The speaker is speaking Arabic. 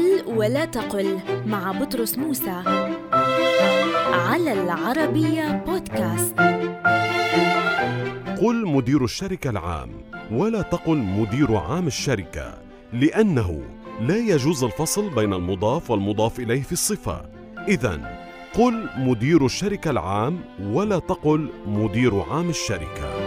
قل ولا تقل مع بطرس موسى على العربية بودكاست. قل مدير الشركة العام ولا تقل مدير عام الشركة لأنه لا يجوز الفصل بين المضاف والمضاف إليه في الصفة. إذا قل مدير الشركة العام ولا تقل مدير عام الشركة.